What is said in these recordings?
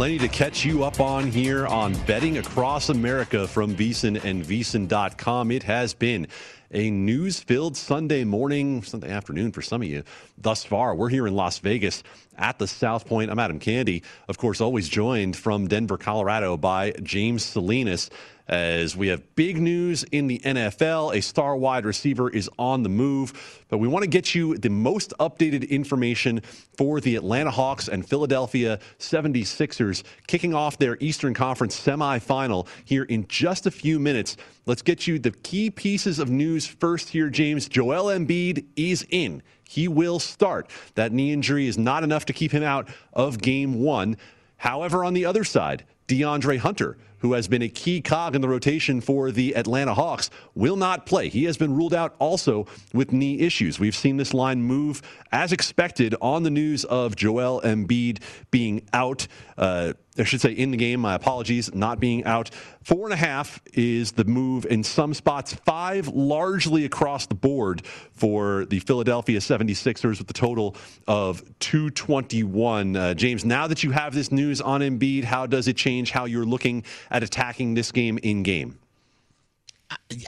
Plenty to catch you up on here on Betting Across America from VSiN and VSiN.com. It has been a news filled Sunday morning, Sunday afternoon for some of you thus far. We're here in Las Vegas at the South Point. I'm Adam Candy, of course, always joined from Denver, Colorado by James Salinas as we have big news in the NFL. A star wide receiver is on the move, but we want to get you the most updated information for the Atlanta Hawks and Philadelphia 76ers kicking off their Eastern Conference semifinal here in just a few minutes. Let's get you the key pieces of news first here, James. Joel Embiid is in. He will start. That knee injury is not enough to keep him out of game one. However, on the other side, DeAndre Hunter who has been a key cog in the rotation for the Atlanta Hawks, will not play. He has been ruled out also with knee issues. We've seen this line move as expected on the news of Joel Embiid being out. Uh, I should say in the game. My apologies, not being out. Four and a half is the move in some spots. Five largely across the board for the Philadelphia 76ers with the total of 221. Uh, James, now that you have this news on Embiid, how does it change how you're looking at attacking this game in game?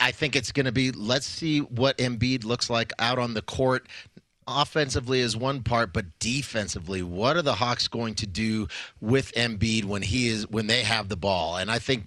I think it's going to be let's see what Embiid looks like out on the court offensively is one part, but defensively, what are the Hawks going to do with Embiid when he is when they have the ball? And I think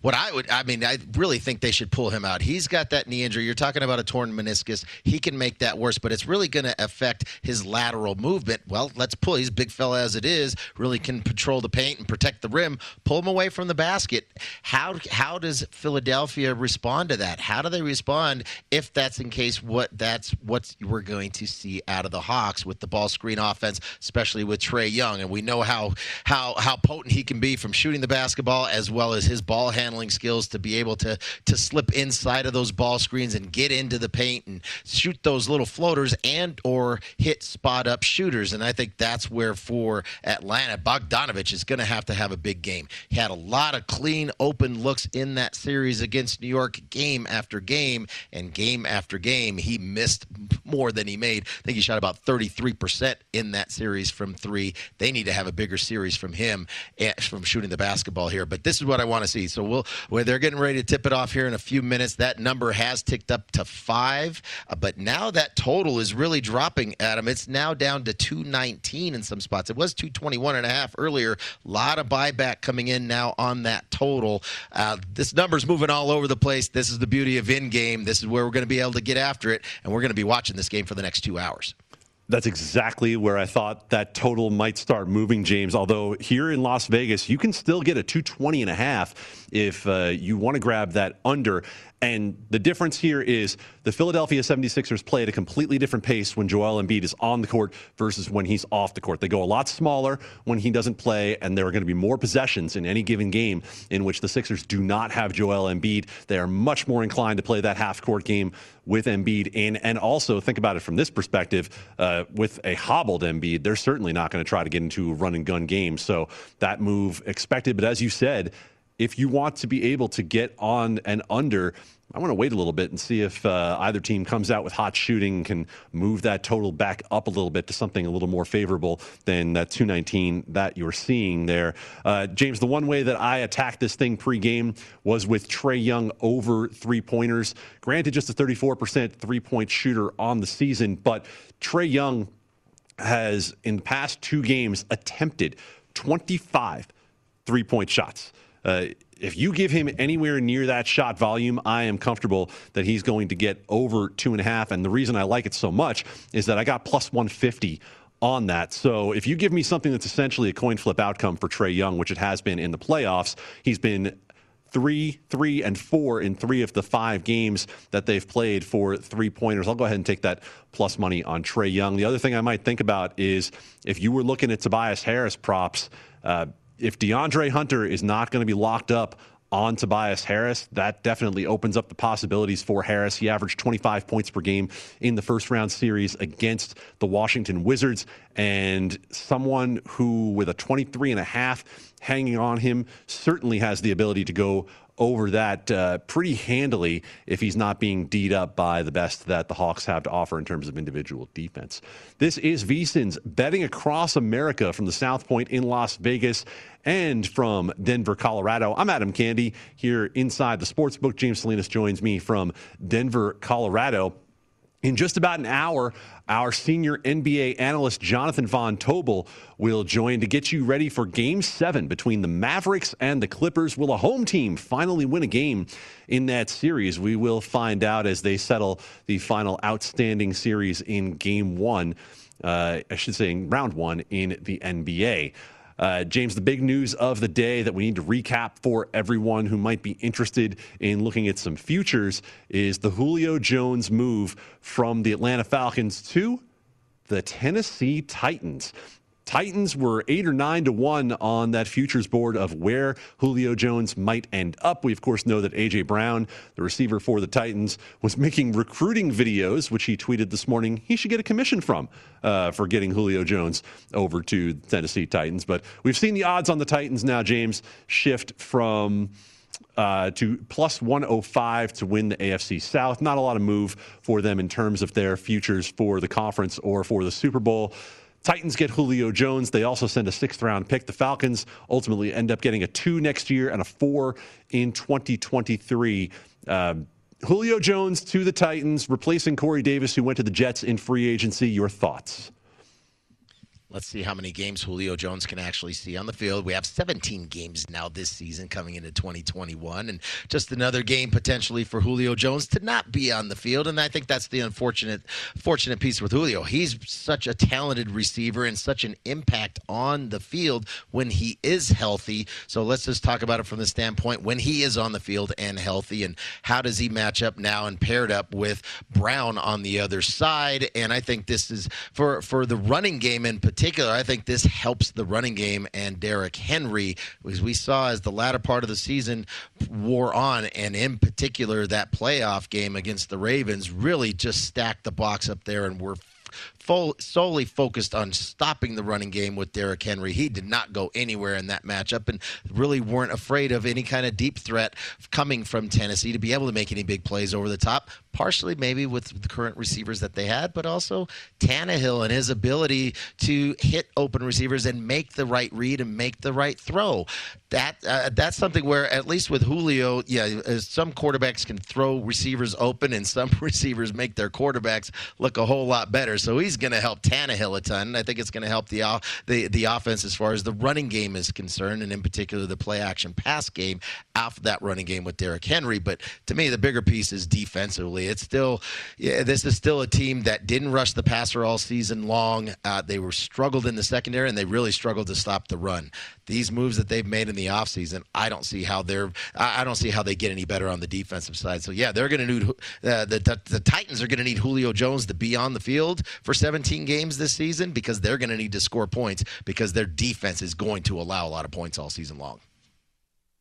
what I would, I mean, I really think they should pull him out. He's got that knee injury. You're talking about a torn meniscus. He can make that worse, but it's really going to affect his lateral movement. Well, let's pull. He's big fella as it is. Really can patrol the paint and protect the rim. Pull him away from the basket. How how does Philadelphia respond to that? How do they respond if that's in case what that's what we're going to see out of the Hawks with the ball screen offense, especially with Trae Young, and we know how how how potent he can be from shooting the basketball as well as his ball handling skills to be able to to slip inside of those ball screens and get into the paint and shoot those little floaters and or hit spot up shooters. And I think that's where for Atlanta, Bogdanovich is going to have to have a big game. He had a lot of clean, open looks in that series against New York, game after game and game after game. He missed more than he made I think he shot about 33% in that series from three. They need to have a bigger series from him eh, from shooting the basketball here. But this is what I want to see. So we'll where they're getting ready to tip it off here in a few minutes. That number has ticked up to five, uh, but now that total is really dropping, Adam. It's now down to 219 in some spots. It was 221 and a half earlier. A lot of buyback coming in now on that total. Uh, this number's moving all over the place. This is the beauty of in game. This is where we're going to be able to get after it, and we're going to be watching this game for the next two hours. That's exactly where I thought that total might start moving, James. Although here in Las Vegas, you can still get a 220 and a half if uh, you want to grab that under. And the difference here is the Philadelphia 76ers play at a completely different pace when Joel Embiid is on the court versus when he's off the court. They go a lot smaller when he doesn't play, and there are going to be more possessions in any given game in which the Sixers do not have Joel Embiid. They are much more inclined to play that half court game with Embiid in. And also, think about it from this perspective uh, with a hobbled Embiid, they're certainly not going to try to get into a run and gun game. So that move expected. But as you said, if you want to be able to get on and under, I want to wait a little bit and see if uh, either team comes out with hot shooting, can move that total back up a little bit to something a little more favorable than that 219 that you're seeing there. Uh, James, the one way that I attacked this thing pregame was with Trae Young over three pointers. Granted, just a 34% three point shooter on the season, but Trae Young has, in the past two games, attempted 25 three point shots. Uh, if you give him anywhere near that shot volume, I am comfortable that he's going to get over two and a half. And the reason I like it so much is that I got plus 150 on that. So if you give me something that's essentially a coin flip outcome for Trae Young, which it has been in the playoffs, he's been three, three, and four in three of the five games that they've played for three pointers. I'll go ahead and take that plus money on Trae Young. The other thing I might think about is if you were looking at Tobias Harris props, uh, if DeAndre Hunter is not going to be locked up on Tobias Harris, that definitely opens up the possibilities for Harris. He averaged 25 points per game in the first round series against the Washington Wizards, and someone who, with a 23 and a half hanging on him, certainly has the ability to go over that uh, pretty handily if he's not being deed up by the best that the Hawks have to offer in terms of individual defense. This is VSIN's betting across America from the South Point in Las Vegas and from Denver, Colorado. I'm Adam Candy here inside the sportsbook. James Salinas joins me from Denver, Colorado. In just about an hour, our senior NBA analyst Jonathan Von Tobel will join to get you ready for game seven between the Mavericks and the Clippers. Will a home team finally win a game in that series? We will find out as they settle the final outstanding series in game one, uh, I should say, in round one in the NBA. Uh, James, the big news of the day that we need to recap for everyone who might be interested in looking at some futures is the Julio Jones move from the Atlanta Falcons to the Tennessee Titans. Titans were eight or nine to one on that futures board of where Julio Jones might end up. We, of course, know that A.J. Brown, the receiver for the Titans, was making recruiting videos, which he tweeted this morning he should get a commission from uh, for getting Julio Jones over to Tennessee Titans. But we've seen the odds on the Titans now, James, shift from. Uh, to plus 105 to win the AFC South. Not a lot of move for them in terms of their futures for the conference or for the Super Bowl. Titans get Julio Jones. They also send a sixth round pick. The Falcons ultimately end up getting a two next year and a four in 2023. Um, Julio Jones to the Titans, replacing Corey Davis, who went to the Jets in free agency. Your thoughts? Let's see how many games Julio Jones can actually see on the field. We have 17 games now this season coming into 2021, and just another game potentially for Julio Jones to not be on the field. And I think that's the unfortunate, fortunate piece with Julio. He's such a talented receiver and such an impact on the field when he is healthy. So let's just talk about it from the standpoint when he is on the field and healthy, and how does he match up now and paired up with Brown on the other side. And I think this is for for the running game in particular particular, I think this helps the running game and Derrick Henry, as we saw as the latter part of the season wore on, and in particular that playoff game against the Ravens really just stacked the box up there and were solely focused on stopping the running game with Derrick Henry. He did not go anywhere in that matchup and really weren't afraid of any kind of deep threat coming from Tennessee to be able to make any big plays over the top. Partially maybe with the current receivers that they had, but also Tannehill and his ability to hit open receivers and make the right read and make the right throw. That uh, that's something where at least with Julio, yeah, uh, some quarterbacks can throw receivers open and some receivers make their quarterbacks look a whole lot better. So he's going to help Tannehill a ton. I think it's going to help the the the offense as far as the running game is concerned, and in particular the play action pass game off that running game with Derrick Henry. But to me, the bigger piece is defensively. It's still, yeah, this is still a team that didn't rush the passer all season long. Uh, they were struggled in the secondary, and they really struggled to stop the run. These moves that they've made in the offseason, I don't see how they're, I don't see how they get any better on the defensive side. So yeah, they're going to need uh, the, the the Titans are going to need Julio Jones to be on the field for 17 games this season because they're going to need to score points because their defense is going to allow a lot of points all season long.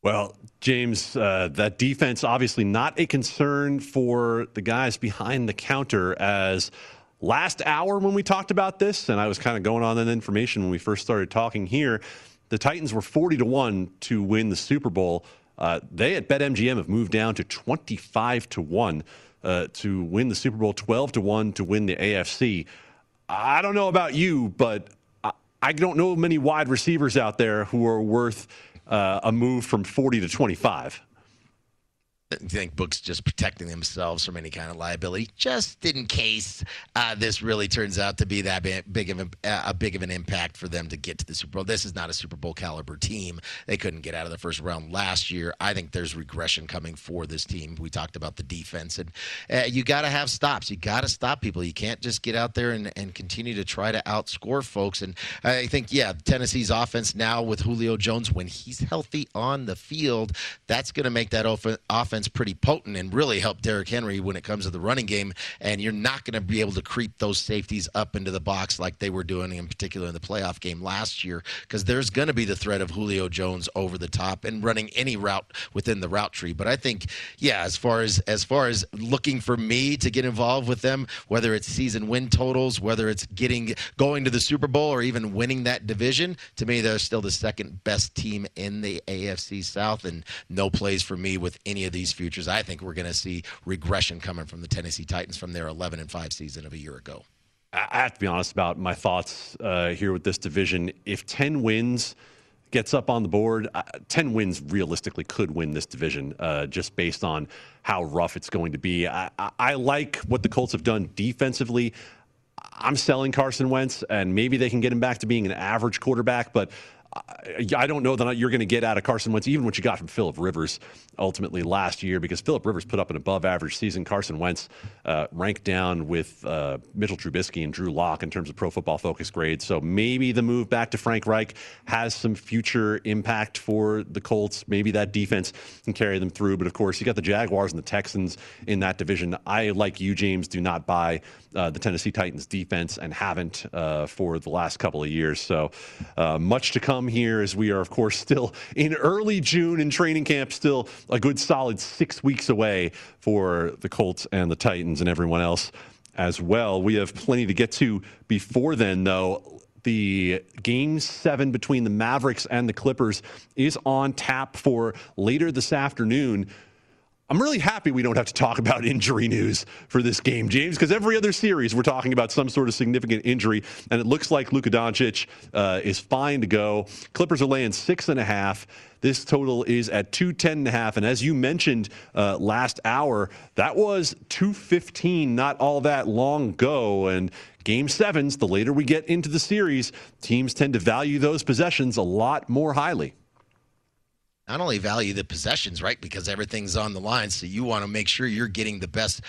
Well, James, uh, that defense obviously not a concern for the guys behind the counter as last hour when we talked about this, and I was kind of going on that information when we first started talking here. The Titans were 40 to 1 to win the Super Bowl. Uh, they at BetMGM have moved down to 25 to 1 uh, to win the Super Bowl, 12 to 1 to win the AFC. I don't know about you, but I, I don't know many wide receivers out there who are worth uh, a move from 40 to 25. Think Book's just protecting themselves from any kind of liability, just in case uh, this really turns out to be that big of a, a, big of an impact for them to get to the Super Bowl. This is not a Super Bowl caliber team. They couldn't get out of the first round last year. I think there's regression coming for this team. We talked about the defense, and uh, you got to have stops. You got to stop people. You can't just get out there and, and continue to try to outscore folks. And I think, yeah, Tennessee's offense now with Julio Jones, when he's healthy on the field, that's going to make that offense offense pretty potent and really help Derrick Henry when it comes to the running game. And you're not going to be able to creep those safeties up into the box like they were doing, in particular in the playoff game last year, because there's going to be the threat of Julio Jones over the top and running any route within the route tree. But I think, yeah, as far as as far as looking for me to get involved with them, whether it's season win totals, whether it's getting going to the Super Bowl or even winning that division, to me they're still the second best team in the AFC South, and no plays for me with any of these these futures, I think we're going to see regression coming from the Tennessee Titans from their 11 and 5 season of a year ago. I have to be honest about my thoughts uh, here with this division. If 10 wins gets up on the board, uh, 10 wins realistically could win this division uh, just based on how rough it's going to be. I, I, I like what the Colts have done defensively. I'm selling Carson Wentz, and maybe they can get him back to being an average quarterback, but I don't know that you're going to get out of Carson Wentz even what you got from Philip Rivers ultimately last year because Philip Rivers put up an above average season. Carson Wentz uh, ranked down with uh, Mitchell Trubisky and Drew Lock in terms of pro football focus grades. So maybe the move back to Frank Reich has some future impact for the Colts. Maybe that defense can carry them through. But of course, you got the Jaguars and the Texans in that division. I, like you, James, do not buy uh, the Tennessee Titans defense and haven't uh, for the last couple of years. So uh, much to come come here as we are, of course, still in early June in training camp, still a good solid six weeks away for the Colts and the Titans and everyone else as well. We have plenty to get to before then, though. The game seven between the Mavericks and the Clippers is on tap for later this afternoon. I'm really happy we don't have to talk about injury news for this game, James, because every other series we're talking about some sort of significant injury, and it looks like Luka Doncic uh, is fine to go. Clippers are laying six and a half. This total is at 210 and a half. And as you mentioned uh, last hour, that was 215 not all that long ago. And game sevens, the later we get into the series, teams tend to value those possessions a lot more highly not only value the possessions, right? Because everything's on the line. So you want to make sure you're getting the best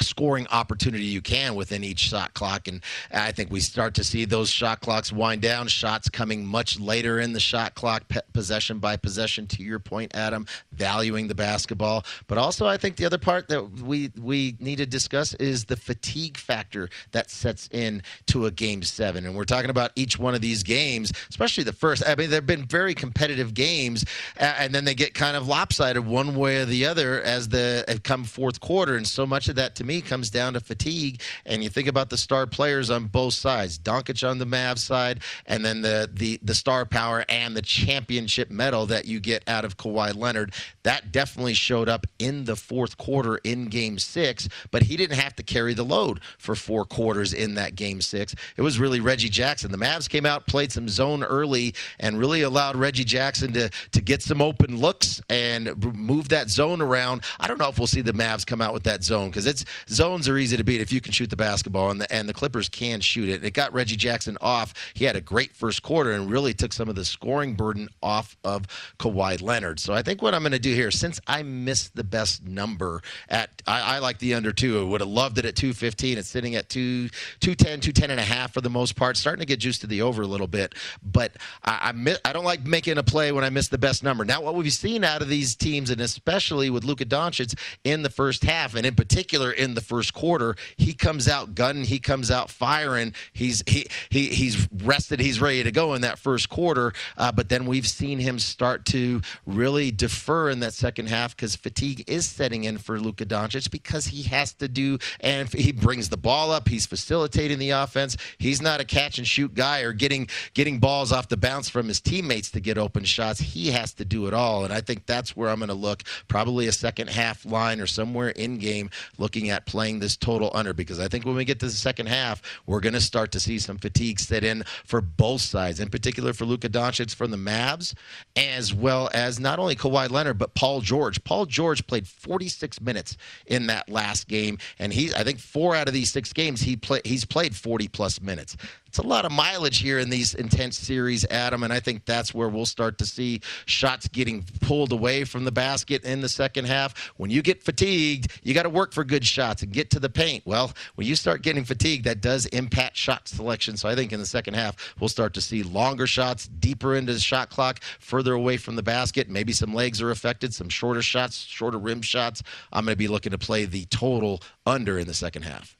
scoring opportunity you can within each shot clock. And I think we start to see those shot clocks wind down, shots coming much later in the shot clock, possession by possession, to your point, Adam, valuing the basketball. But also, I think the other part that we, we need to discuss is the fatigue factor that sets in to a game seven. And we're talking about each one of these games, especially the first. I mean, there have been very competitive games and then they get kind of lopsided one way or the other as the come fourth quarter. And so much of that, to me comes down to fatigue. And you think about the star players on both sides, Doncic on the Mavs side, and then the the the star power and the championship medal that you get out of Kawhi Leonard. That definitely showed up in the fourth quarter in Game Six, but he didn't have to carry the load for four quarters in that Game Six. It was really Reggie Jackson. The Mavs came out, played some zone early, and really allowed Reggie Jackson to to get some open looks and move that zone around. I don't know if we'll see the Mavs come out with that zone because it's zones are easy to beat if you can shoot the basketball, and the and the Clippers can shoot it. It got Reggie Jackson off. He had a great first quarter and really took some of the scoring burden off of Kawhi Leonard. So I think what I'm going to do here, since I missed the best number at, I, I like the under two. I would have loved it at 215. It's sitting at two, 210, 210 and a half for the most part. Starting to get juiced to the over a little bit, but I, I, I don't like making a play when I miss the best number. Now, what we've seen out of these teams, and especially with Luka Doncic in the first half, and in particular in the first quarter, he comes out gunning, he comes out firing. He's he he he's rested, he's ready to go in that first quarter. Uh, but then we've seen him start to really defer in that second half because fatigue is setting in for Luka Doncic because he has to do, and he brings the ball up, he's facilitating the offense. He's not a catch and shoot guy or getting getting balls off the bounce from his teammates to get open shots. He has to do it all, and I think that's where I'm going to look. Probably a second half line or somewhere in game, looking at playing this total under because I think when we get to the second half, we're going to start to see some fatigue set in for both sides, in particular for Luka Doncic from the Mavs, as well as not only Kawhi Leonard but Paul George. Paul George played 46 minutes in that last game, and he I think four out of these six games he play, he's played 40 plus minutes it's a lot of mileage here in these intense series, Adam, and I think that's where we'll start to see shots getting pulled away from the basket in the second half. When you get fatigued, you got to work for good shots and get to the paint. Well, when you start getting fatigued, that does impact shot selection. So I think in the second half, we'll start to see longer shots, deeper into the shot clock, further away from the basket. Maybe some legs are affected, some shorter shots, shorter rim shots. I'm going to be looking to play the total under in the second half.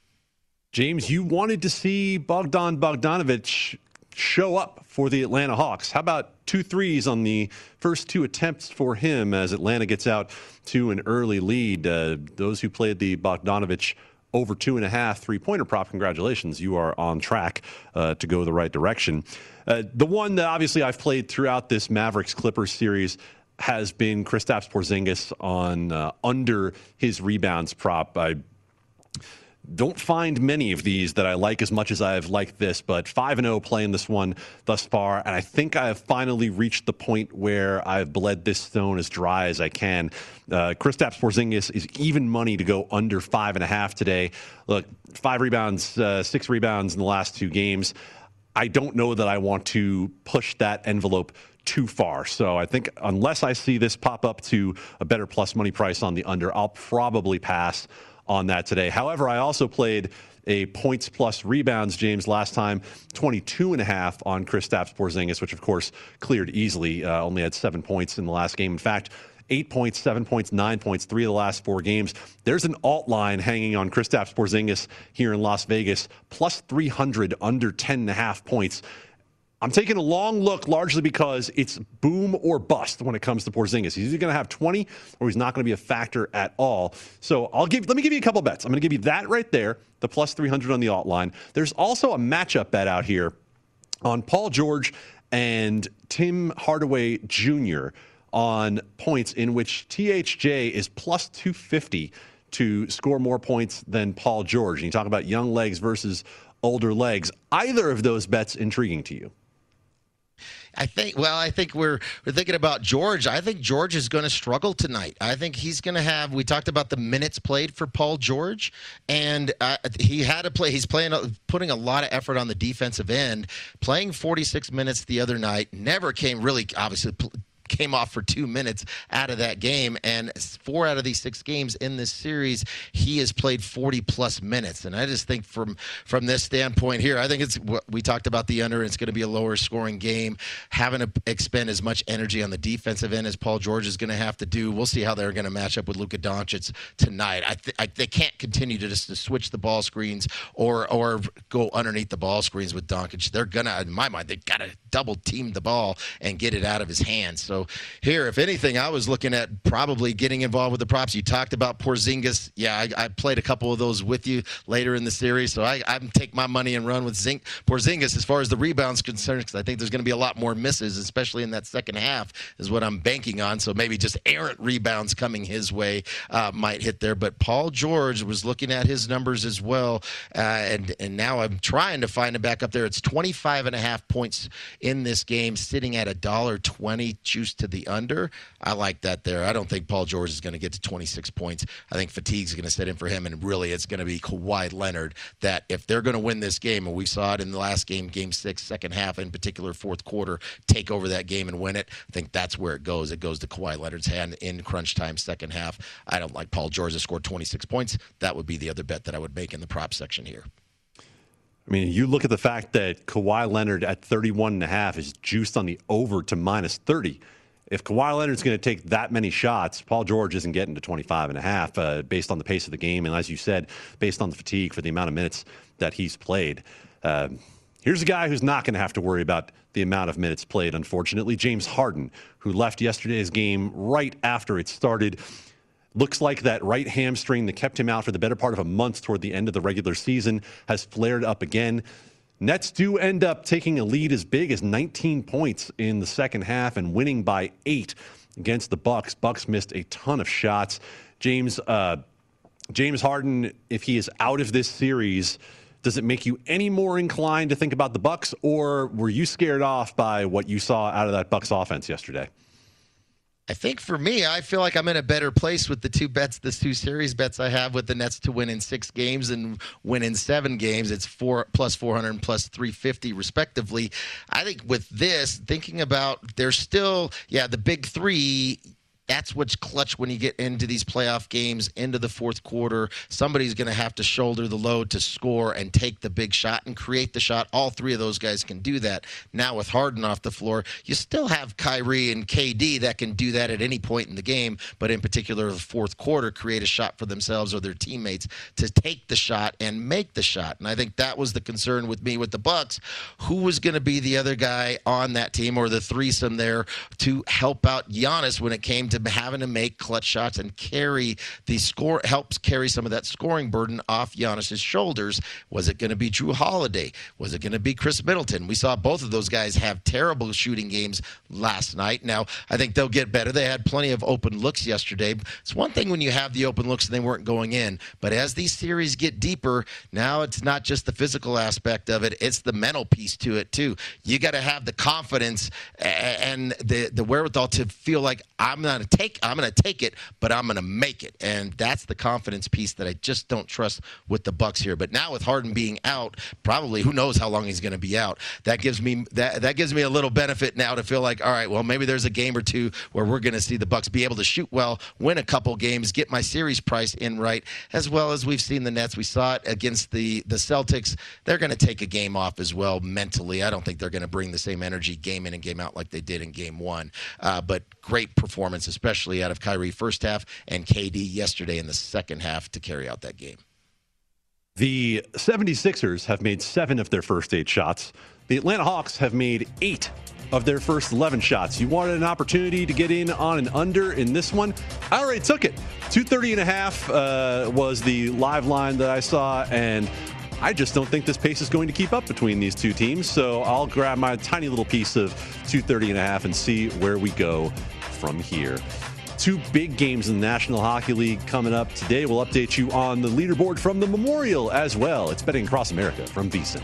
James, you wanted to see Bogdan Bogdanovich show up for the Atlanta Hawks. How about two threes on the first two attempts for him as Atlanta gets out to an early lead? Uh, those who played the Bogdanovich over two and a half three pointer prop, congratulations. You are on track uh, to go the right direction. Uh, the one that obviously I've played throughout this Mavericks Clippers series has been Kristaps Porzingis on uh, under his rebounds prop. I don't find many of these that I like as much as I've liked this, but 5 and 0 playing this one thus far. And I think I have finally reached the point where I've bled this stone as dry as I can. Uh, Kristaps Porzingis is even money to go under five and a half today. Look, five rebounds, uh, six rebounds in the last two games. I don't know that I want to push that envelope too far. So I think unless I see this pop up to a better plus money price on the under, I'll probably pass on that today. However, I also played a points plus rebounds, James, last time, 22 and a half on Kristaps Porzingis, which of course cleared easily. Uh, only had seven points in the last game. In fact, eight points, seven points, nine points, three of the last four games. There's an alt line hanging on Kristaps Porzingis here in Las Vegas, plus 300 under 10 and a half points. I'm taking a long look largely because it's boom or bust when it comes to Porzingis. He's either going to have 20 or he's not going to be a factor at all. So I'll give. Let me give you a couple bets. I'm going to give you that right there, the plus 300 on the alt line. There's also a matchup bet out here on Paul George and Tim Hardaway Jr. on points in which THJ is plus 250 to score more points than Paul George. And you talk about young legs versus older legs. Either of those bets intriguing to you? I think. Well, I think we're we're thinking about George. I think George is going to struggle tonight. I think he's going to have. We talked about the minutes played for Paul George, and uh, he had to play. He's playing, putting a lot of effort on the defensive end. Playing 46 minutes the other night never came really obviously came off for two minutes out of that game. And four out of these six games in this series, he has played 40 plus minutes. And I just think from from this standpoint here, I think it's what we talked about the under. It's going to be a lower scoring game. Having to expend as much energy on the defensive end as Paul George is going to have to do. We'll see how they're going to match up with Luka Doncic tonight. I, th- I they can't continue to just to switch the ball screens or or go underneath the ball screens with Doncic. They're gonna, in my mind, they've got to double team the ball and get it out of his hands. So So here, if anything, I was looking at probably getting involved with the props. You talked about Porzingis. Yeah, I, I played a couple of those with you later in the series, so I, I take my money and run with Zink Porzingis as far as the rebounds concerned, because I think there's going to be a lot more misses, especially in that second half, is what I'm banking on. So maybe just errant rebounds coming his way uh, might hit there. But Paul George was looking at his numbers as well, uh, and and now I'm trying to find him back up there. It's 25 and a half points in this game, sitting at a dollar twenty, juice to the under. I like that there. I don't think Paul George is going to get to 26 points. I think fatigue's going to set in for him, and really it's going to be Kawhi Leonard that if they're going to win this game, and we saw it in the last game, game six, second half, in particular, fourth quarter, take over that game and win it. I think that's where it goes. It goes to Kawhi Leonard's hand in crunch time, second half. I don't like Paul George to score 26 points. That would be the other bet that I would make in the prop section here. I mean, you look at the fact that Kawhi Leonard at 31 and a half is juiced on the over to minus 30. If Kawhi Leonard's going to take that many shots, Paul George isn't getting to 25 and a half uh, based on the pace of the game. And as you said, based on the fatigue for the amount of minutes that he's played. Uh, here's a guy who's not going to have to worry about the amount of minutes played, unfortunately. James Harden, who left yesterday's game right after it started. Looks like that right hamstring that kept him out for the better part of a month toward the end of the regular season has flared up again. Nets do end up taking a lead as big as 19 points in the second half and winning by eight against the Bucks. Bucks missed a ton of shots. James uh, James Harden, if he is out of this series, does it make you any more inclined to think about the Bucks, or were you scared off by what you saw out of that Bucks offense yesterday? I think for me, I feel like I'm in a better place with the two bets, the two series bets I have with the Nets to win in six games and win in seven games. It's four plus 400 and plus 350 respectively. I think with this, thinking about there's still, yeah, the big three that's what's clutch when you get into these playoff games, into the fourth quarter. Somebody's going to have to shoulder the load to score and take the big shot and create the shot. All three of those guys can do that. Now, with Harden off the floor, you still have Kyrie and KD that can do that at any point in the game, but in particular, the fourth quarter, create a shot for themselves or their teammates to take the shot and make the shot. And I think that was the concern with me with the Bucks. Who was going to be the other guy on that team or the threesome there to help out Giannis when it came to having to make clutch shots and carry the score, helps carry some of that scoring burden off Giannis's shoulders. Was it going to be Jrue Holiday? Was it going to be Khris Middleton? We saw both of those guys have terrible shooting games last night. Now, I think they'll get better. They had plenty of open looks yesterday. It's one thing when you have the open looks and they weren't going in, but as these series get deeper, now it's not just the physical aspect of it, it's the mental piece to it too. You got to have the confidence and the the wherewithal to feel like I'm not to take I'm going to take it, but I'm going to make it. And that's the confidence piece that I just don't trust with the Bucks here. But now with Harden being out, probably who knows how long he's going to be out. That gives me that that gives me a little benefit now to feel like all right, well maybe there's a game or two where we're going to see the Bucks be able to shoot well, win a couple games, get my series price in right, as well as we've seen the Nets. We saw it against the the Celtics. They're going to take a game off as well mentally. I don't think they're going to bring the same energy game in and game out like they did in game one. Uh, but great performance, especially out of Kyrie first half and KD yesterday in the second half to carry out that game. The 76ers have made seven of their first eight shots. The Atlanta Hawks have made eight of their first 11 shots. You wanted an opportunity to get in on an under in this one? I already took it. 230 and a half uh, was the live line that I saw, and I just don't think this pace is going to keep up between these two teams. So I'll grab my tiny little piece of 230 and a half and see where we go from here. Two big games in the National Hockey League coming up today. We'll update you on the leaderboard from the Memorial as well. It's betting across America from VSIN.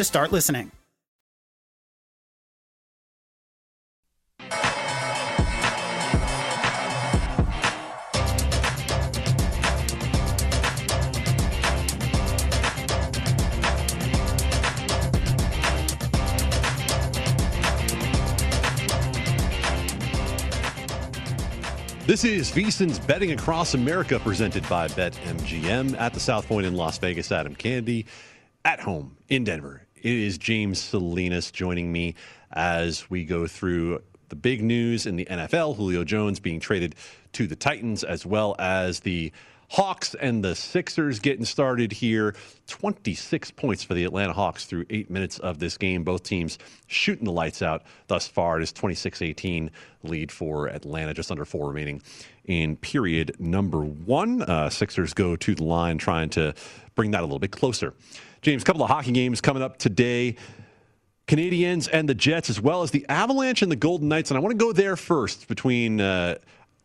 to start listening. This is VSIN's Betting Across America presented by BetMGM at the South Point in Las Vegas. Adam Candy at home in Denver. It is James Salinas joining me as we go through the big news in the NFL. Julio Jones being traded to the Titans, as well as the Hawks and the Sixers getting started here. 26 points for the Atlanta Hawks through eight minutes of this game. Both teams shooting the lights out thus far. It is 26 18 lead for Atlanta, just under four remaining in period number one. Uh, Sixers go to the line trying to bring that a little bit closer. James, a couple of hockey games coming up today. Canadiens and the Jets, as well as the Avalanche and the Golden Knights. And I want to go there first between uh,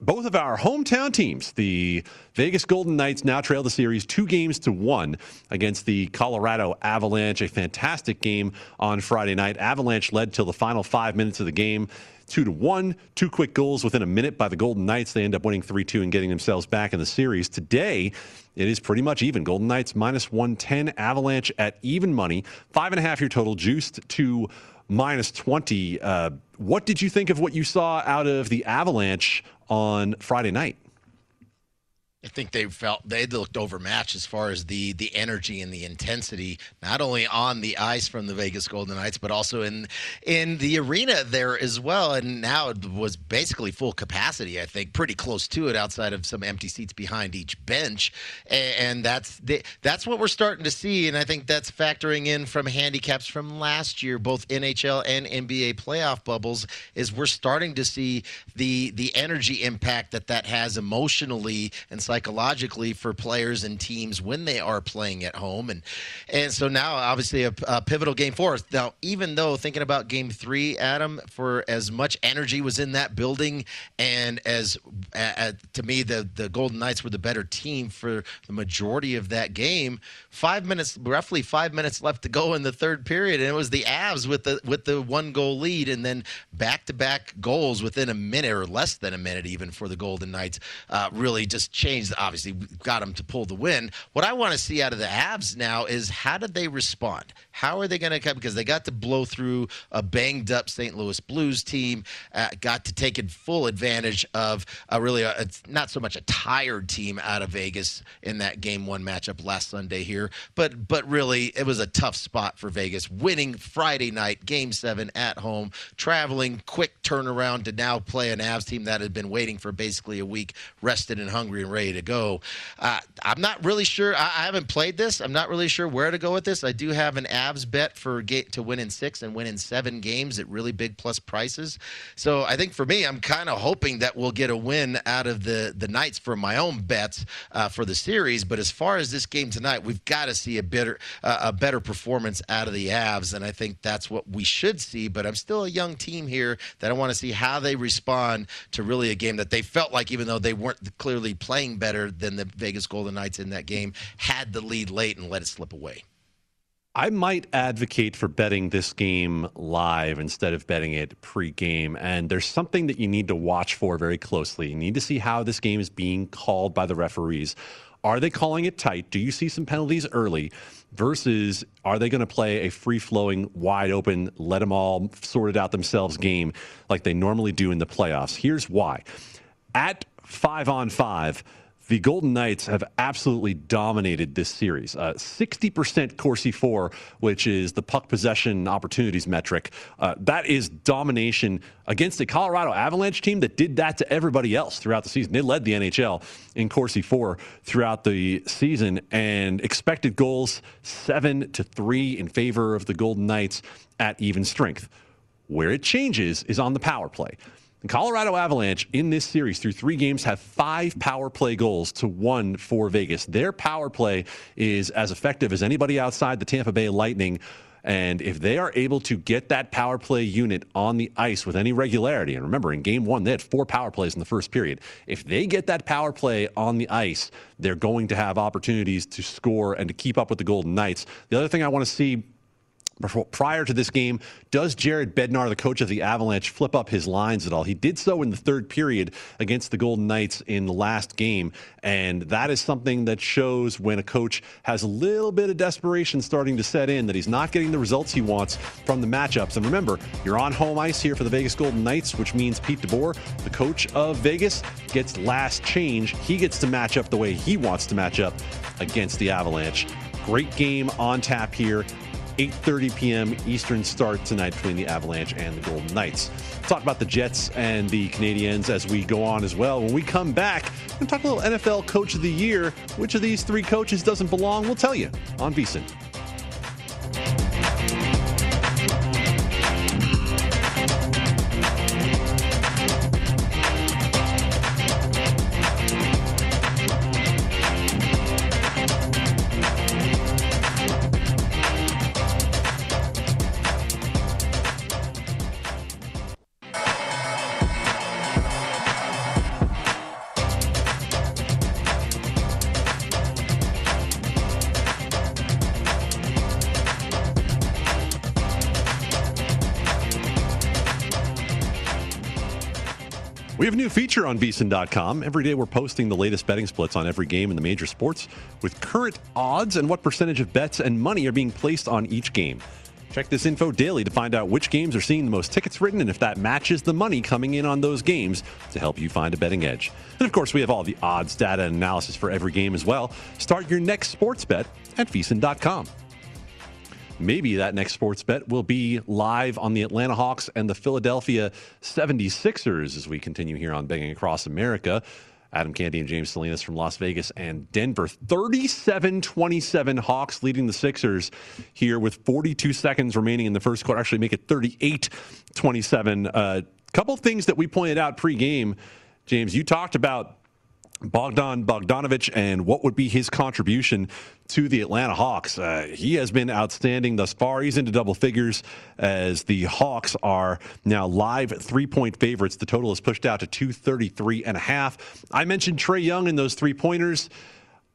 both of our hometown teams. The Vegas Golden Knights now trail the series two games to one against the Colorado Avalanche. A fantastic game on Friday night. Avalanche led till the final five minutes of the game. Two to one, two quick goals within a minute by the Golden Knights. They end up winning 3 2 and getting themselves back in the series. Today, it is pretty much even. Golden Knights minus 110, Avalanche at even money. Five and a half year total, juiced to minus 20. Uh, what did you think of what you saw out of the Avalanche on Friday night? I think they felt they looked overmatched as far as the the energy and the intensity, not only on the ice from the Vegas Golden Knights, but also in in the arena there as well. And now it was basically full capacity. I think pretty close to it, outside of some empty seats behind each bench, and, and that's the, that's what we're starting to see. And I think that's factoring in from handicaps from last year, both NHL and NBA playoff bubbles. Is we're starting to see the the energy impact that that has emotionally and psychologically for players and teams when they are playing at home. And and so now, obviously, a, a pivotal game for us. Now, even though thinking about game three, Adam, for as much energy was in that building, and as uh, to me, the the Golden Knights were the better team for the majority of that game. Five minutes, roughly five minutes left to go in the third period, and it was the Avs with the with the one goal lead, and then back to back goals within a minute or less than a minute, even for the Golden Knights, uh, really just changed. Obviously, got them to pull the win. What I want to see out of the Avs now is how did they respond? How are they going to come? Because they got to blow through a banged up St. Louis Blues team, uh, got to take full advantage of a really a, it's not so much a tired team out of Vegas in that game one matchup last Sunday here, but but really it was a tough spot for Vegas, winning Friday night game seven at home, traveling quick turnaround to now play an Avs team that had been waiting for basically a week, rested and hungry and ready to go. Uh, I'm not really sure. I, I, haven't played this. I'm not really sure where to go with this. I do have an Avs bet for get to win in six and win in seven games at really big plus prices. So I think for me, I'm kind of hoping that we'll get a win out of the the Knights for my own bets uh, for the series. But as far as this game tonight, we've got to see a better uh, a better performance out of the Avs, and I think that's what we should see. But I'm still a young team here that I want to see how they respond to really a game that they felt like, even though they weren't clearly playing better than the Vegas Golden Knights in that game, had the lead late and let it slip away. I might advocate for betting this game live instead of betting it pre-game. And there's something that you need to watch for very closely. You need to see how this game is being called by the referees. Are they calling it tight? Do you see some penalties early? Versus, are they going to play a free flowing, wide open, let them all sort it out themselves game like they normally do in the playoffs? Here's why. At five on five, the Golden Knights have absolutely dominated this series. Uh, 60% Corsi for, which is the puck possession opportunities metric. Uh, that is domination against a Colorado Avalanche team that did that to everybody else throughout the season. They led the NHL in Corsi for throughout the season and expected goals seven to three in favor of the Golden Knights at even strength. Where it changes is on the power play. Colorado Avalanche in this series through three games have five power play goals to one for Vegas. Their power play is as effective as anybody outside the Tampa Bay Lightning. And if they are able to get that power play unit on the ice with any regularity, and remember, in game one, they had four power plays in the first period. If they get that power play on the ice, they're going to have opportunities to score and to keep up with the Golden Knights. The other thing I want to see prior to this game, does Jared Bednar, the coach of the Avalanche, flip up his lines at all? He did so in the third period against the Golden Knights in the last game. And that is something that shows when a coach has a little bit of desperation starting to set in that he's not getting the results he wants from the matchups. And remember, you're on home ice here for the Vegas Golden Knights, which means Pete DeBoer, the coach of Vegas, gets last change. He gets to match up the way he wants to match up against the Avalanche. Great game on tap here. 8:30 p.m. Eastern start tonight between the Avalanche and the Golden Knights. talk about the Jets and the Canadiens as we go on as well. When we come back, to talk a little NFL Coach of the Year. Which of these three coaches doesn't belong? We'll tell you on VSIN. We have a new feature on VSIN.com. Every day we're posting the latest betting splits on every game in the major sports with current odds and what percentage of bets and money are being placed on each game. Check this info daily to find out which games are seeing the most tickets written and if that matches the money coming in on those games to help you find a betting edge. And of course, we have all the odds, data, and analysis for every game as well. Start your next sports bet at VSiN.com. Maybe that next sports bet will be live on the Atlanta Hawks and the Philadelphia 76ers as we continue here on Betting Across America. Adam Candee and James Salinas from Las Vegas and Denver. 37 27 Hawks leading the Sixers here with 42 seconds remaining in the first quarter. Actually, make it 38 27. A uh, couple things that we pointed out pregame. James, you talked about Bogdan Bogdanovich and what would be his contribution to the Atlanta Hawks. Uh, he has been outstanding thus far. He's into double figures as the Hawks are now live three point favorites. The total is pushed out to 233 and a half. I mentioned Trae Young in those three pointers.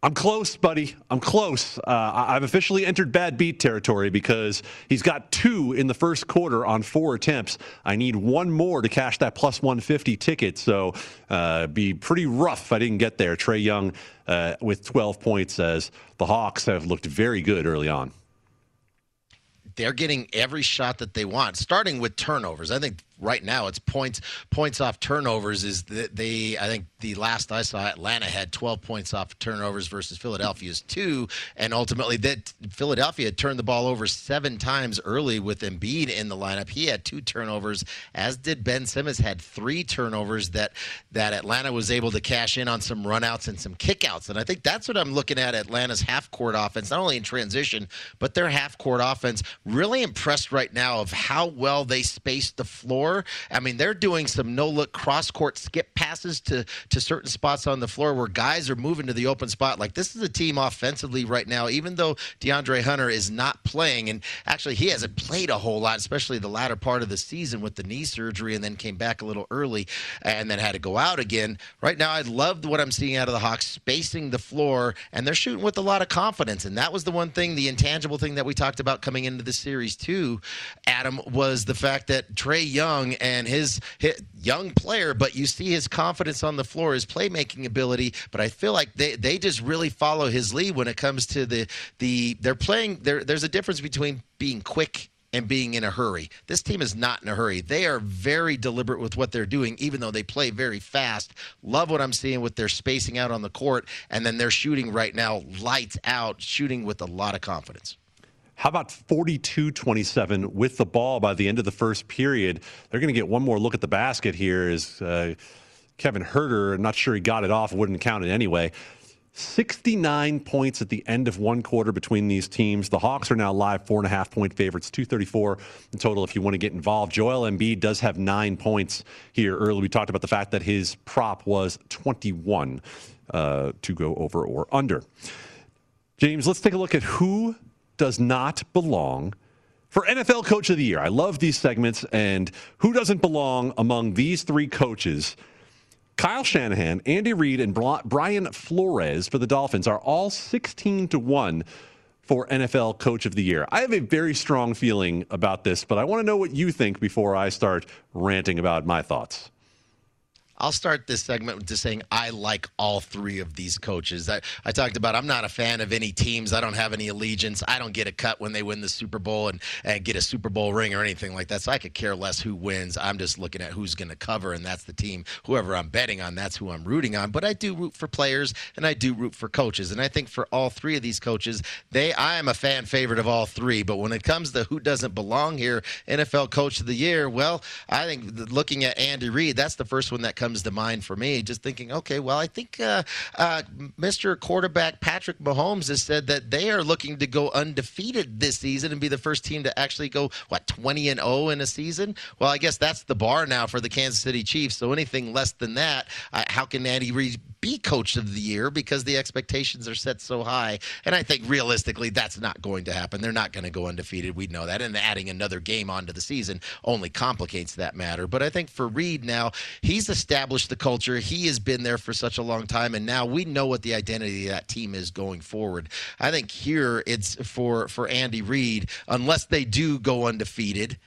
I'm close, buddy. I'm close. Uh, I've officially entered bad beat territory because he's got two in the first quarter on four attempts. I need one more to cash that plus 150 ticket. So, uh, be pretty rough if I didn't get there. Trae Young uh, with 12 points says the Hawks have looked very good early on they're getting every shot that they want, starting with turnovers. I think right now it's points points off turnovers is that they I think the last I saw Atlanta had 12 points off turnovers versus Philadelphia's 2 and ultimately that Philadelphia turned the ball over 7 times early with Embiid in the lineup. He had 2 turnovers as did Ben Simmons had 3 turnovers that that Atlanta was able to cash in on some runouts and some kickouts. And I think that's what I'm looking at Atlanta's half court offense not only in transition but their half court offense. Really impressed right now of how well they spaced the floor I mean, they're doing some no look cross court skip passes to, to certain spots on the floor where guys are moving to the open spot. Like, this is a team offensively right now, even though DeAndre Hunter is not playing. And actually, he hasn't played a whole lot, especially the latter part of the season with the knee surgery and then came back a little early and then had to go out again. Right now, I love what I'm seeing out of the Hawks, spacing the floor, and they're shooting with a lot of confidence. And that was the one thing, the intangible thing that we talked about coming into the series, too, Adam, was the fact that Trae Young young and his, his, young player, but you see his confidence on the floor, his playmaking ability. But I feel like they, they just really follow his lead when it comes to the the they're playing. There, there's a difference between being quick and being in a hurry. This team is not in a hurry. They are very deliberate with what they're doing, even though they play very fast. Love what I'm seeing with their spacing out on the court, and then they're shooting right now, lights out, shooting with a lot of confidence. How about 42 27 with the ball by the end of the first period? They're going to get one more look at the basket here as uh, Kevin Huerter, I'm not sure he got it off, wouldn't count it anyway. 69 points at the end of one quarter between these teams. The Hawks are now live four and a half point favorites, 234 in total if you want to get involved. Joel Embiid does have nine points here early. We talked about the fact that his prop was 21 uh, to go over or under. James, let's take a look at who does not belong for NFL Coach of the Year. I love these segments, and who doesn't belong among these three coaches? Kyle Shanahan, Andy Reid, and Brian Flores for the Dolphins are all 16 to 1 for NFL Coach of the Year. I have a very strong feeling about this, but I want to know what you think before I start ranting about my thoughts. I'll start this segment with just saying I like all three of these coaches. I, I talked about I'm not a fan of any teams. I don't have any allegiance. I don't get a cut when they win the Super Bowl and, and get a Super Bowl ring or anything like that. So I could care less who wins. I'm just looking at who's going to cover, and that's the team. Whoever I'm betting on, that's who I'm rooting on. But I do root for players and I do root for coaches. And I think for all three of these coaches, they I am a fan favorite of all three. But when it comes to who doesn't belong here, NFL Coach of the Year, well, I think looking at Andy Reid, that's the first one that comes comes to mind for me. Just thinking, okay, well, I think uh, uh, Mr. Quarterback Patrick Mahomes has said that they are looking to go undefeated this season and be the first team to actually go what 20 and 0 in a season. Well, I guess that's the bar now for the Kansas City Chiefs. So anything less than that, uh, how can Andy Reid be coach of the year because the expectations are set so high. And I think realistically, that's not going to happen. They're not going to go undefeated. We know that. And adding another game onto the season only complicates that matter. But I think for Reid now, he's established the culture. He has been there for such a long time. And now we know what the identity of that team is going forward. I think here it's for, for Andy Reid, unless they do go undefeated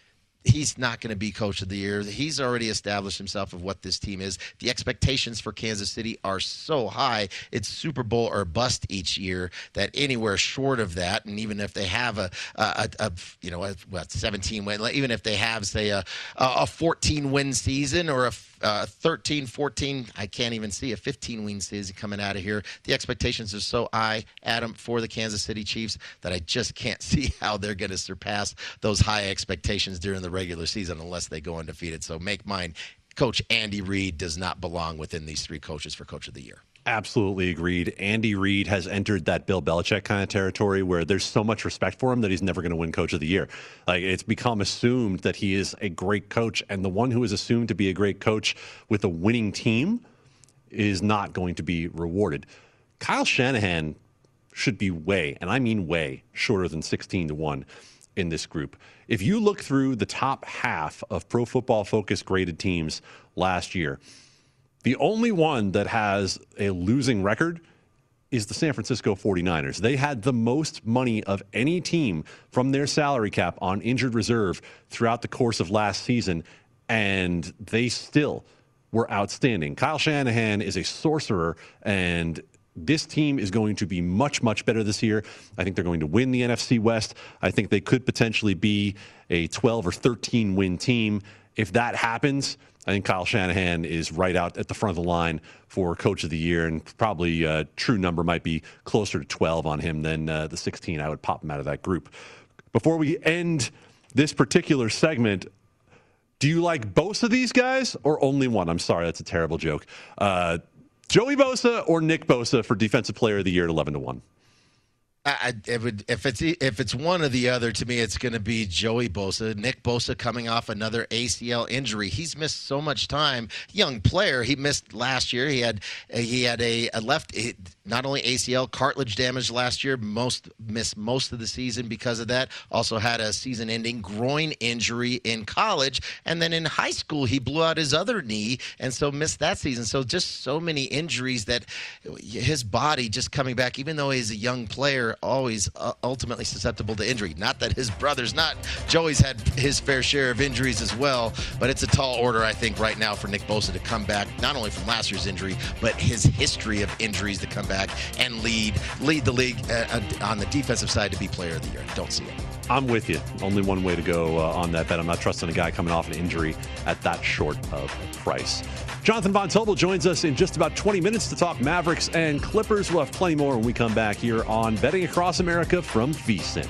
he's not going to be coach of the year. He's already established himself of what this team is. The expectations for Kansas City are so high. It's Super Bowl or bust each year that anywhere short of that, and even if they have a, a, a, a you know, a, what, 17 win, even if they have, say, a, a 14 win season or a uh, 13, 14, I can't even see a 15 win season coming out of here. The expectations are so high, Adam, for the Kansas City Chiefs that I just can't see how they're going to surpass those high expectations during the regular season unless they go undefeated. So make mine. Coach Andy Reid does not belong within these three coaches for Coach of the Year. Absolutely agreed. Andy Reid has entered that Bill Belichick kind of territory where there's so much respect for him that he's never going to win Coach of the Year. Like it's become assumed that he is a great coach, and the one who is assumed to be a great coach with a winning team is not going to be rewarded. Kyle Shanahan should be way, and I mean way, shorter than 16 to 1 in this group. If you look through the top half of pro football focus graded teams last year, the only one that has a losing record is the San Francisco 49ers. They had the most money of any team from their salary cap on injured reserve throughout the course of last season, and they still were outstanding. Kyle Shanahan is a sorcerer, and this team is going to be much, much better this year. I think they're going to win the NFC West. I think they could potentially be a 12 or 13 win team. If that happens, I think Kyle Shanahan is right out at the front of the line for Coach of the Year, and probably a true number might be closer to 12 on him than uh, the 16. I would pop him out of that group. Before we end this particular segment, do you like both of these guys or only one? I'm sorry, that's a terrible joke. Uh, Joey Bosa or Nick Bosa for Defensive Player of the Year at 11 to 1? I, it would, if it's if it's one or the other, to me, it's going to be Joey Bosa. Nick Bosa coming off another ACL injury. He's missed so much time. Young player. He missed last year. He had he had a, a left not only ACL cartilage damage last year. Most missed most of the season because of that. Also had a season-ending groin injury in college, and then in high school he blew out his other knee, and so missed that season. So just so many injuries that his body just coming back, even though he's a young player always uh, ultimately susceptible to injury. Not that his brother's not. Joey's had his fair share of injuries as well, but it's a tall order, I think, right now for Nick Bosa to come back, not only from last year's injury, but his history of injuries to come back and lead lead the league uh, uh on the defensive side to be player of the year. Don't see it. I'm with you. Only one way to go uh, on that bet. I'm not trusting a guy coming off an injury at that short of a price. Jonathan Von Tobel joins us in just about 20 minutes to talk Mavericks and Clippers. We'll have plenty more when we come back here on Betting Across America from VSIN.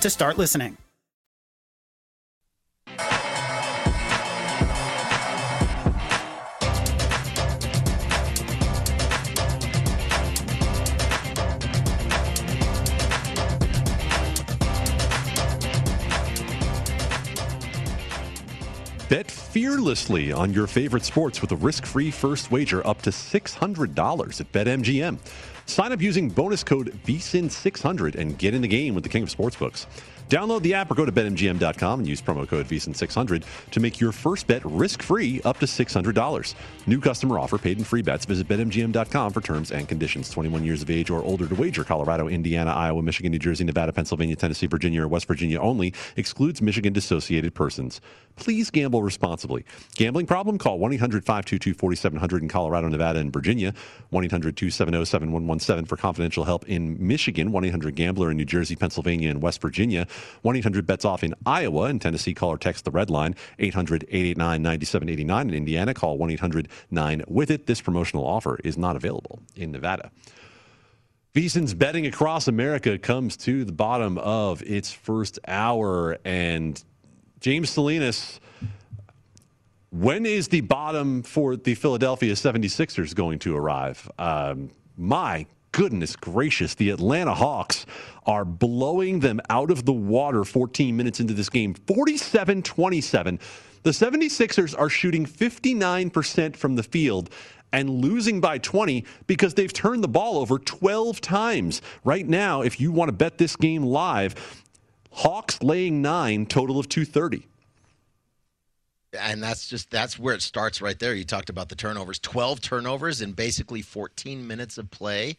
to start listening. Bet fearlessly on your favorite sports with a risk-free first wager up to $600 at BetMGM. Sign up using bonus code VSIN600 and get in the game with the king of sportsbooks. Download the app or go to betmgm.com and use promo code VSIN600 to make your first bet risk-free up to $600. New customer offer, paid in free bets. Visit betmgm.com for terms and conditions. 21 years of age or older to wager. Colorado, Indiana, Iowa, Michigan, New Jersey, Nevada, Pennsylvania, Tennessee, Virginia, or West Virginia only. Excludes Michigan dissociated persons. Please gamble responsibly. Gambling problem? Call 1-800-522-4700 in Colorado, Nevada, and Virginia. 1-800-270-7117 for confidential help in Michigan. 1-800-GAMBLER in New Jersey, Pennsylvania, and West Virginia. 1 800 bets off in Iowa and Tennessee. Call or text the red line 800 889 9789. In Indiana, call 1 800 9 with it. This promotional offer is not available in Nevada. VSIN's betting across America comes to the bottom of its first hour. And James Salinas, when is the bottom for the Philadelphia 76ers going to arrive? Um, my goodness gracious, the Atlanta Hawks are blowing them out of the water 14 minutes into this game, 47 27. The 76ers are shooting 59% from the field and losing by 20 because they've turned the ball over 12 times. Right now, if you want to bet this game live, Hawks laying nine, total of 230 and that's just that's where it starts right there. You talked about the turnovers, 12 turnovers in basically 14 minutes of play.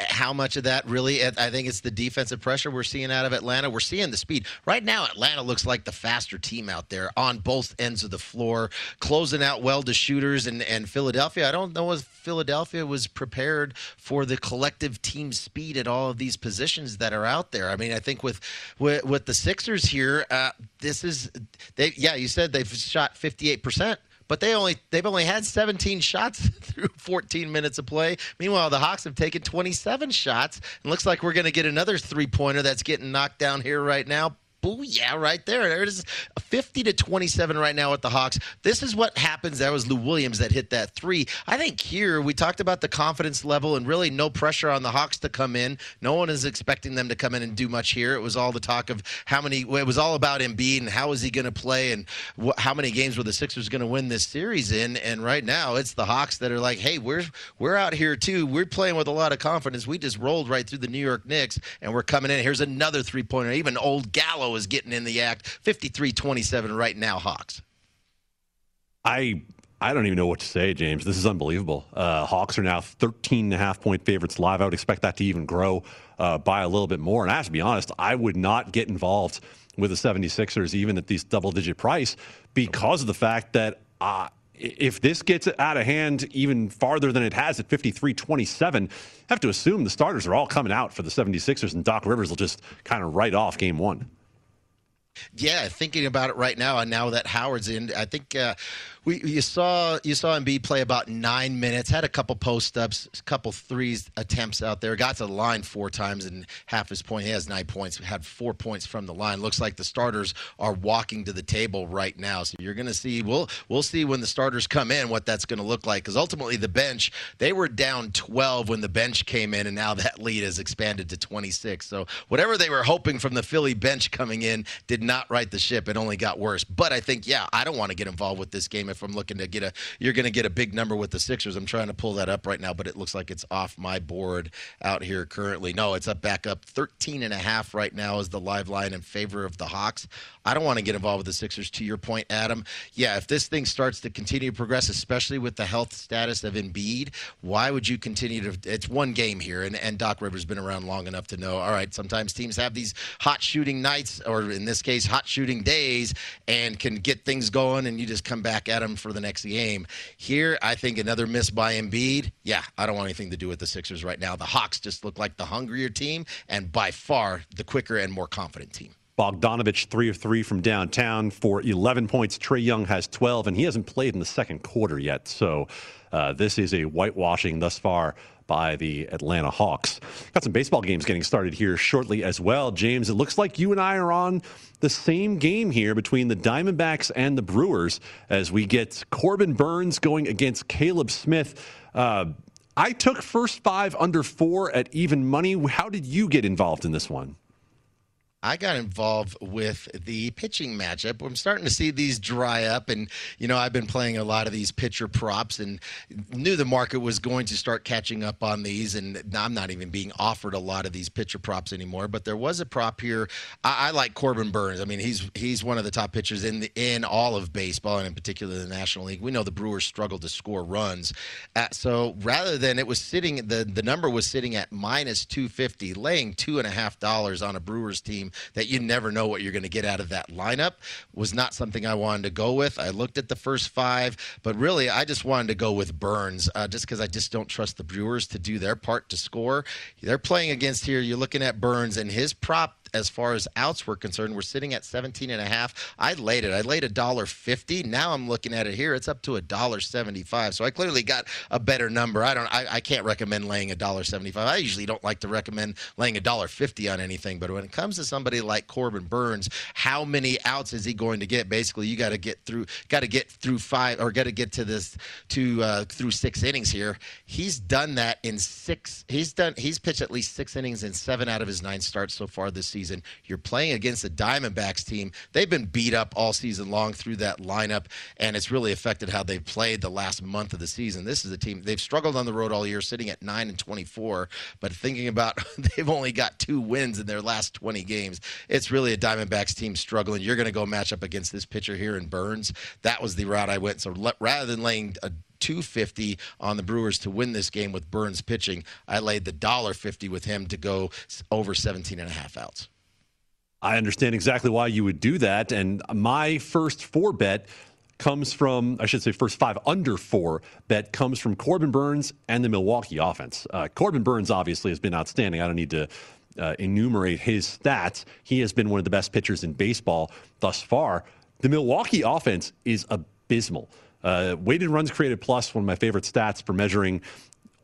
How much of that really? I think it's the defensive pressure we're seeing out of Atlanta. We're seeing the speed right now. Atlanta looks like the faster team out there on both ends of the floor, closing out well to shooters. And and Philadelphia, I don't know if Philadelphia was prepared for the collective team speed at all of these positions that are out there. I mean, I think with with, with the Sixers here, uh, this is they. Yeah, you said they've shot 58 percent but they only they've only had 17 shots through 14 minutes of play. Meanwhile, the Hawks have taken 27 shots, and looks like we're going to get another three pointer that's getting knocked down here right now. Booyah, right there. There it is 50 to 27 right now with the Hawks. This is what happens. That was Lou Williams that hit that three. I think here we talked about the confidence level and really no pressure on the Hawks to come in. No one is expecting them to come in and do much here. It was all the talk of how many, it was all about Embiid and how is he going to play and what, how many games were the Sixers going to win this series in. And right now it's the Hawks that are like, hey, we're, we're out here too. We're playing with a lot of confidence. We just rolled right through the New York Knicks and we're coming in. Here's another three pointer. Even old Gallo is getting in the act. 53 27 right now, Hawks. I I don't even know what to say, James. This is unbelievable. Uh, Hawks are now 13 and a half point favorites live. I would expect that to even grow uh, by a little bit more. And I have to be honest, I would not get involved with the 76ers even at this double digit price because of the fact that uh, if this gets out of hand even farther than it has at 53 27, I have to assume the starters are all coming out for the 76ers and Doc Rivers will just kind of write off game one. Yeah, thinking about it right now, and now that Howard's in, I think uh, We, you saw you saw Embiid play about nine minutes, had a couple post ups, a couple threes attempts out there, got to the line four times and half his point. He has nine points, had four points from the line. Looks like the starters are walking to the table right now. So you're to see we'll we'll see when the starters come in what that's to look like because ultimately the bench they were down 12 when the bench came in, and now that lead has expanded to 26. So whatever they were hoping from the Philly bench coming in did not right the ship. It only got worse. But I think yeah, I don't want to get involved with this game if I'm looking to get a. You're going to get a big number with the Sixers. I'm trying to pull that up right now, but it looks like it's off my board out here currently. No, it's up back up 13 and a half right now is the live line in favor of the Hawks. I don't want to get involved with the Sixers. To your point, Adam, yeah, if this thing starts to continue to progress, especially with the health status of Embiid, why would you continue to? It's one game here, and, and Doc Rivers been around long enough to know. All right, sometimes teams have these hot shooting nights, or in this case, hot shooting days, and can get things going, and you just come back at them for the next game. Here, I think another miss by Embiid. Yeah, I don't want anything to do with the Sixers right now. The Hawks just look like the hungrier team, and by far the quicker and more confident team. Bogdanovich, three of three from downtown for 11 points. Trae Young has 12, and he hasn't played in the second quarter yet. So uh, this is a whitewashing thus far by the Atlanta Hawks. Got some baseball games getting started here shortly as well. James, it looks like you and I are on the same game here between the Diamondbacks and the Brewers as we get Corbin Burnes going against Caleb Smith. Uh, I took first five under four at even money. How did you get involved in this one? I got involved with the pitching matchup. I'm starting to see these dry up, and you know I've been playing a lot of these pitcher props, and knew the market was going to start catching up on these. And I'm not even being offered a lot of these pitcher props anymore. But there was a prop here. I, I like Corbin Burnes. I mean, he's he's one of the top pitchers in the, in all of baseball, and in particular the National League. We know the Brewers struggle to score runs, uh, so rather than it was sitting, the the number was sitting at minus 250, laying two and a half dollars on a Brewers team that you never know what you're going to get out of that lineup was not something I wanted to go with. I looked at the first five, but really I just wanted to go with Burnes uh, just because I just don't trust the Brewers to do their part to score. They're playing against here. You're looking at Burnes and his prop as far as outs were concerned. We're sitting at 17 and a half. I laid it. I laid a dollar fifty. Now I'm looking at it here. It's up to a dollar 75. So I clearly got a better number. I don't. I, I can't recommend laying a dollar 75. I usually don't like to recommend laying a dollar fifty on anything. But when it comes to somebody like Corbin Burnes, how many outs is he going to get? Basically, you got to get through. Got to get through five or got to get to this to uh, through six innings here. He's done that in six. He's done. He's pitched at least six innings in seven out of his nine starts so far this season season. You're playing against the Diamondbacks team. They've been beat up all season long through that lineup, and it's really affected how they've played the last month of the season. This is a team they've struggled on the road all year, sitting at nine and 24. But thinking about they've only got two wins in their last 20 games, it's really a Diamondbacks team struggling. You're going to go match up against this pitcher here in Burnes. That was the route I went. So rather than laying a 250 on the Brewers to win this game with Burnes pitching. I laid the dollar 50 with him to go over 17 and a half outs. I understand exactly why you would do that. And my first four bet comes from, I should say, first five under four bet comes from Corbin Burnes and the Milwaukee offense. Uh, Corbin Burnes obviously has been outstanding. I don't need to uh, enumerate his stats. He has been one of the best pitchers in baseball thus far. The Milwaukee offense is abysmal. Uh, weighted runs created plus, one of my favorite stats for measuring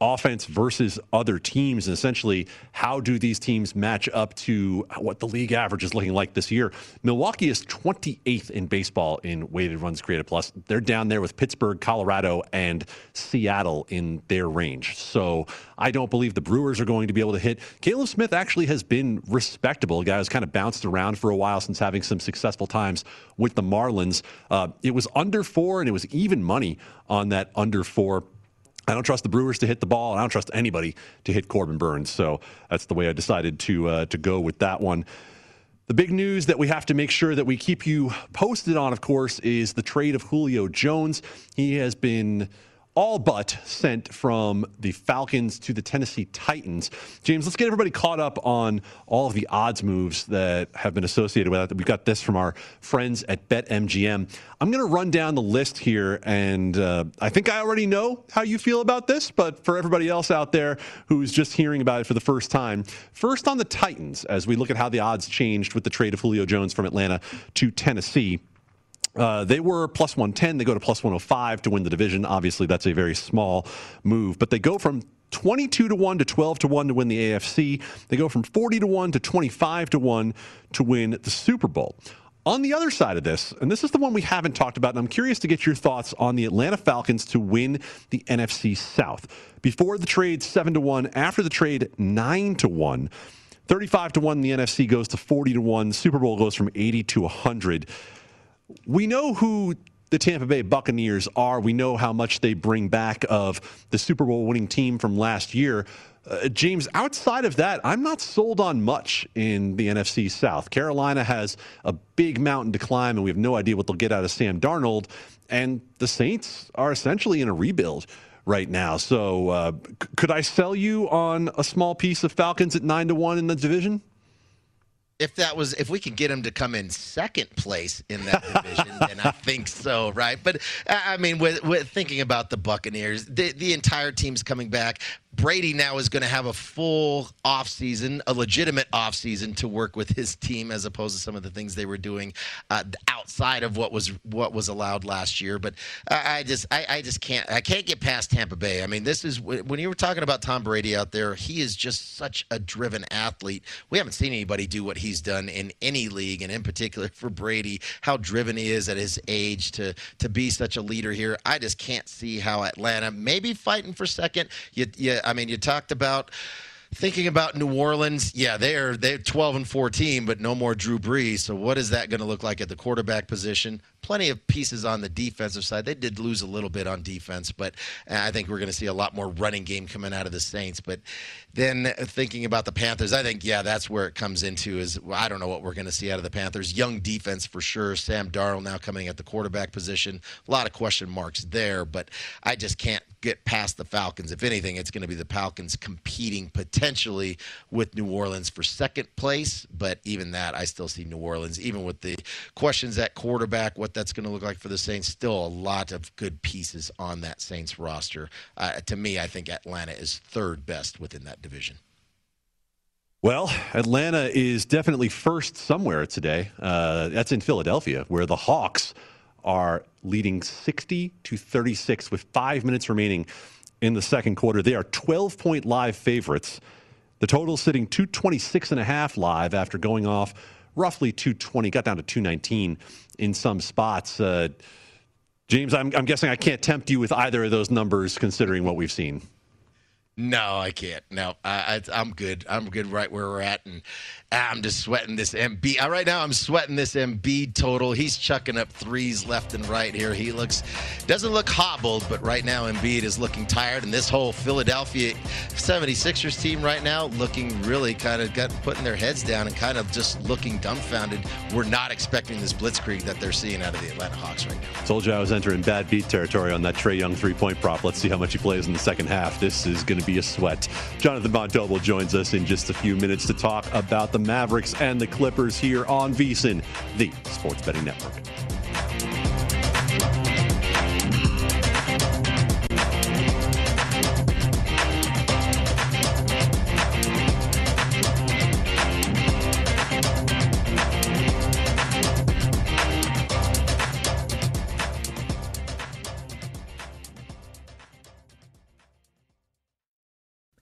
offense versus other teams, and essentially how do these teams match up to what the league average is looking like this year. Milwaukee is 28th in baseball in weighted runs created plus. They're down there with Pittsburgh, Colorado, and Seattle in their range. So I don't believe the Brewers are going to be able to hit. Caleb Smith actually has been respectable. A guy who's kind of bounced around for a while since having some successful times with the Marlins. Uh, it was under four, and it was even money on that under four I don't trust the Brewers to hit the ball, and I don't trust anybody to hit Corbin Burnes. So that's the way I decided to uh, to go with that one. The big news that we have to make sure that we keep you posted on, of course, is the trade of Julio Jones. He has been all but sent from the Falcons to the Tennessee Titans. James, let's get everybody caught up on all of the odds moves that have been associated with that. We've got this from our friends at BetMGM. I'm going to run down the list here, and uh, I think I already know how you feel about this, but for everybody else out there who's just hearing about it for the first time, first on the Titans, as we look at how the odds changed with the trade of Julio Jones from Atlanta to Tennessee. Uh, they were plus 110. They go to plus 105 to win the division. Obviously, that's a very small move, but they go from 22 to 1 to 12 to 1 to win the AFC. They go from 40 to 1 to 25 to 1 to win the Super Bowl. On the other side of this, and this is the one we haven't talked about, and I'm curious to get your thoughts on the Atlanta Falcons to win the NFC South. Before the trade, 7 to 1. After the trade, 9 to 1. 35 to 1, the NFC goes to 40 to 1. Super Bowl goes from 80 to 100 we know who the Tampa Bay Buccaneers are. We know how much they bring back of the Super Bowl winning team from last year. Uh, James, outside of that, I'm not sold on much in the NFC South. Carolina has a big mountain to climb, and we have no idea what they'll get out of Sam Darnold. And the Saints are essentially in a rebuild right now. So, uh, c- could I sell you on a small piece of Falcons at nine to one in the division? If that was if we could get him to come in second place in that division, then I think so, right? But I mean, with, with thinking about the Buccaneers, the the entire team's coming back. Brady now is going to have a full offseason, a legitimate offseason to work with his team as opposed to some of the things they were doing uh, outside of what was what was allowed last year. But I, I just I, I, just can't I can't get past Tampa Bay. I mean, this is when you were talking about Tom Brady out there, he is just such a driven athlete. We haven't seen anybody do what he's done in any league, and in particular for Brady, how driven he is at his age to to be such a leader here. I just can't see how Atlanta maybe fighting for second. You, you I mean, you talked about thinking about New Orleans, yeah, they're they're 12 and 14, but no more Drew Brees. So what is that going to look like at the quarterback position? Plenty of pieces on the defensive side. They did lose a little bit on defense, but uh, I think we're going to see a lot more running game coming out of the Saints. But then thinking about the Panthers, I think yeah, that's where it comes into is I don't know what we're going to see out of the Panthers. Young defense for sure. Sam Darnold now coming at the quarterback position. A lot of question marks there, but I just can't get past the Falcons. If anything, it's going to be the Falcons competing potentially with New Orleans for second place. But even that, I still see New Orleans, even with the questions at quarterback, what that's going to look like for the Saints. Still a lot of good pieces on that Saints roster. Uh, to me, I think Atlanta is third best within that division. Well, Atlanta is definitely first somewhere today. Uh, that's in Philadelphia, where the Hawks are leading 60 to 36 with five minutes remaining in the second quarter. They are 12 point live favorites. The total sitting 226 and a half live after going off roughly 220, got down to 219 in some spots. Uh, James, I'm, I'm guessing I can't tempt you with either of those numbers considering what we've seen. No, I can't. No, I, am good. I'm good right where we're at, and I'm just sweating this. Uh, right now, I'm sweating this Embiid total. He's chucking up threes left and right here. He looks doesn't look hobbled, but right now Embiid is looking tired, and this whole Philadelphia 76ers team right now looking really kind of got putting their heads down and kind of just looking dumbfounded. We're not expecting this blitzkrieg that they're seeing out of the Atlanta Hawks right now. Told you I was entering bad beat territory on that Trae Young three-point prop. Let's see how much he plays in the second half. This is going to be a sweat. Jonathan Von Tobel joins us in just a few minutes to talk about the Mavericks and the Clippers here on VSIN, the Sports Betting Network.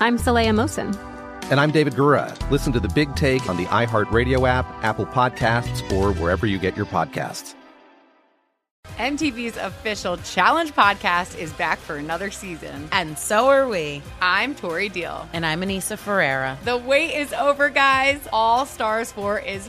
I'm Saleha Mohsin. And I'm David Gura. Listen to The Big Take on the iHeartRadio app, Apple Podcasts, or wherever you get your podcasts. MTV's official Challenge podcast is back for another season. And so are we. I'm Tori Deal. And I'm Aneesa Ferreira. The wait is over, guys. All Stars 4 is